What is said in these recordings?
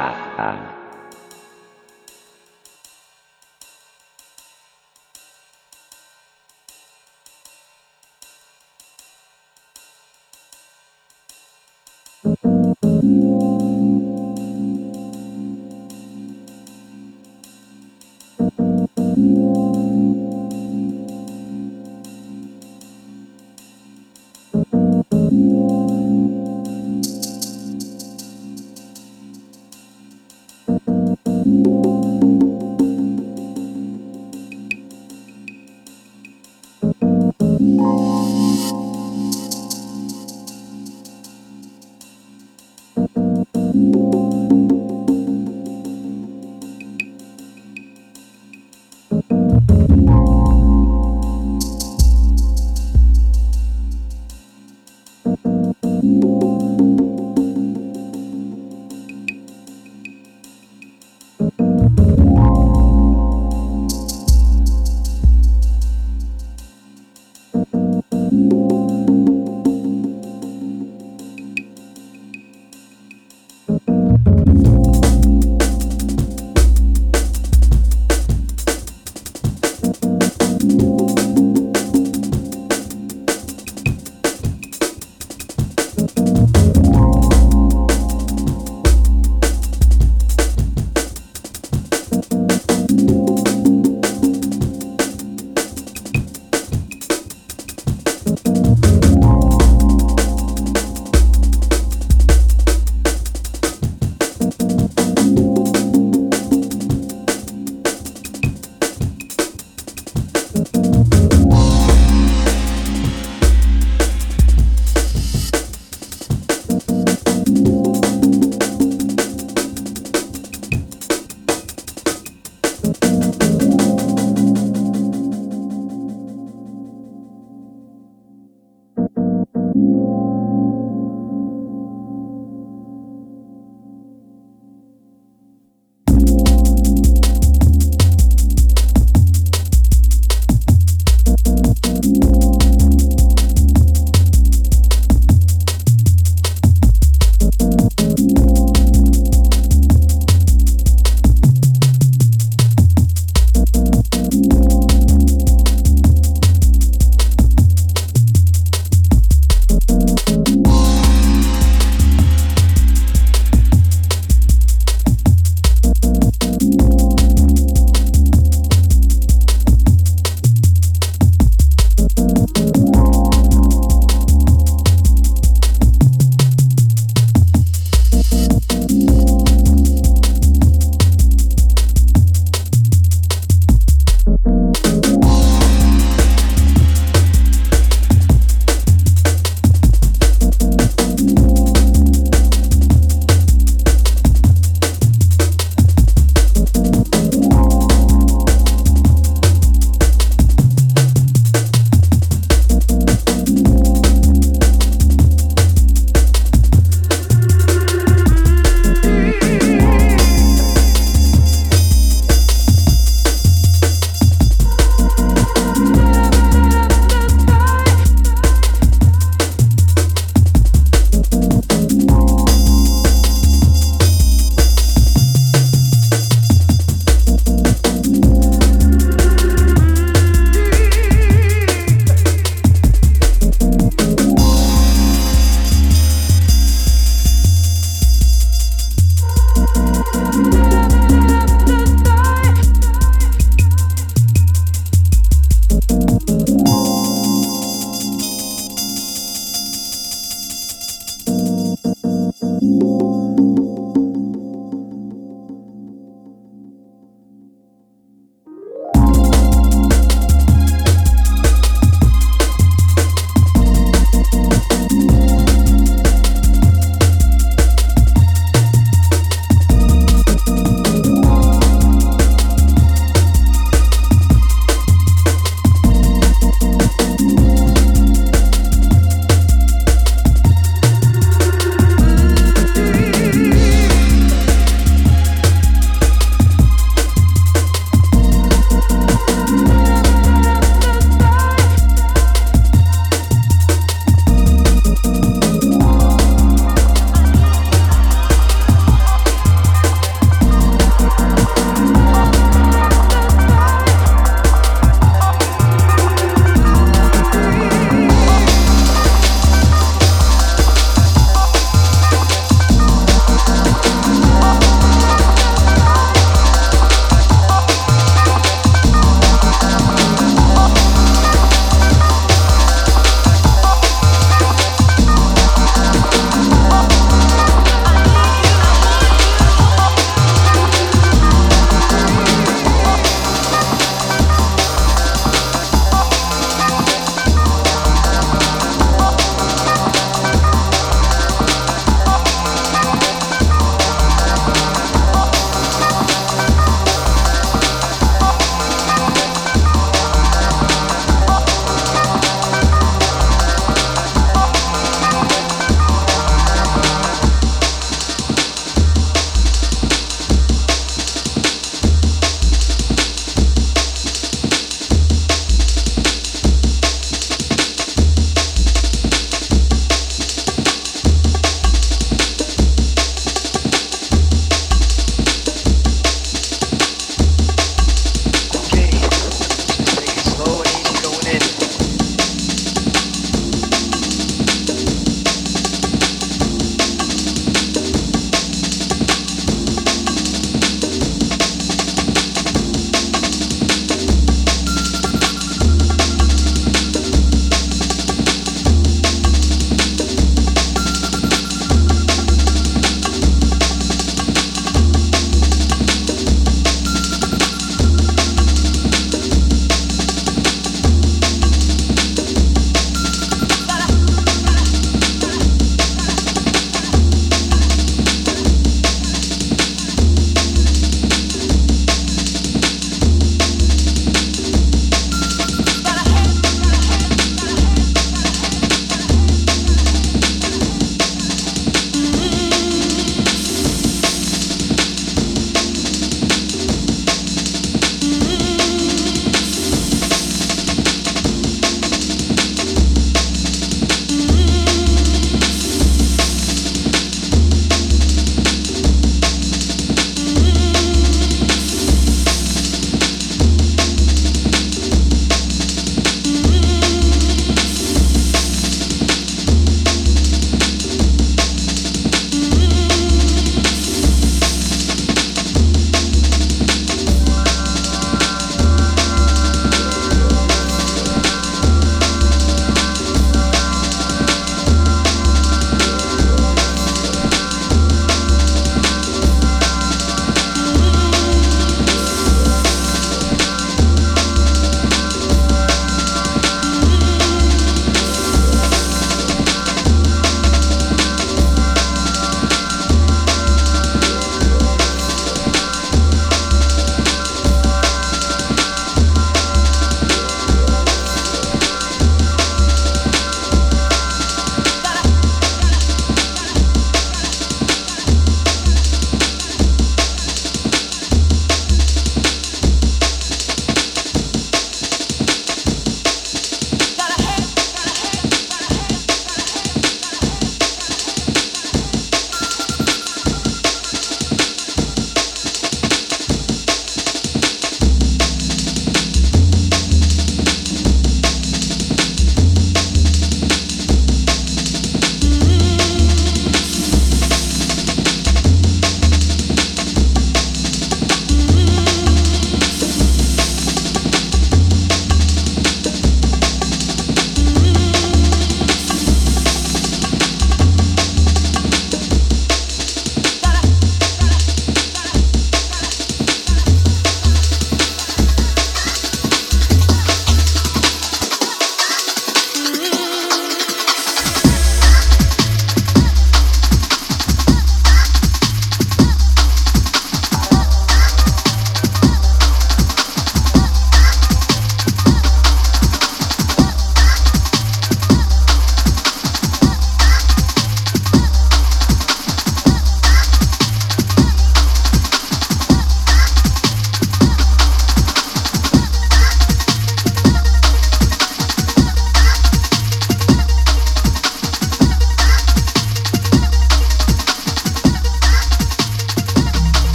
Dadah.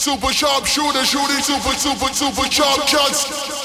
Super sharp shooter, shooting, super, super, super sharp shots.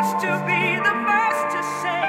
to be the first to say.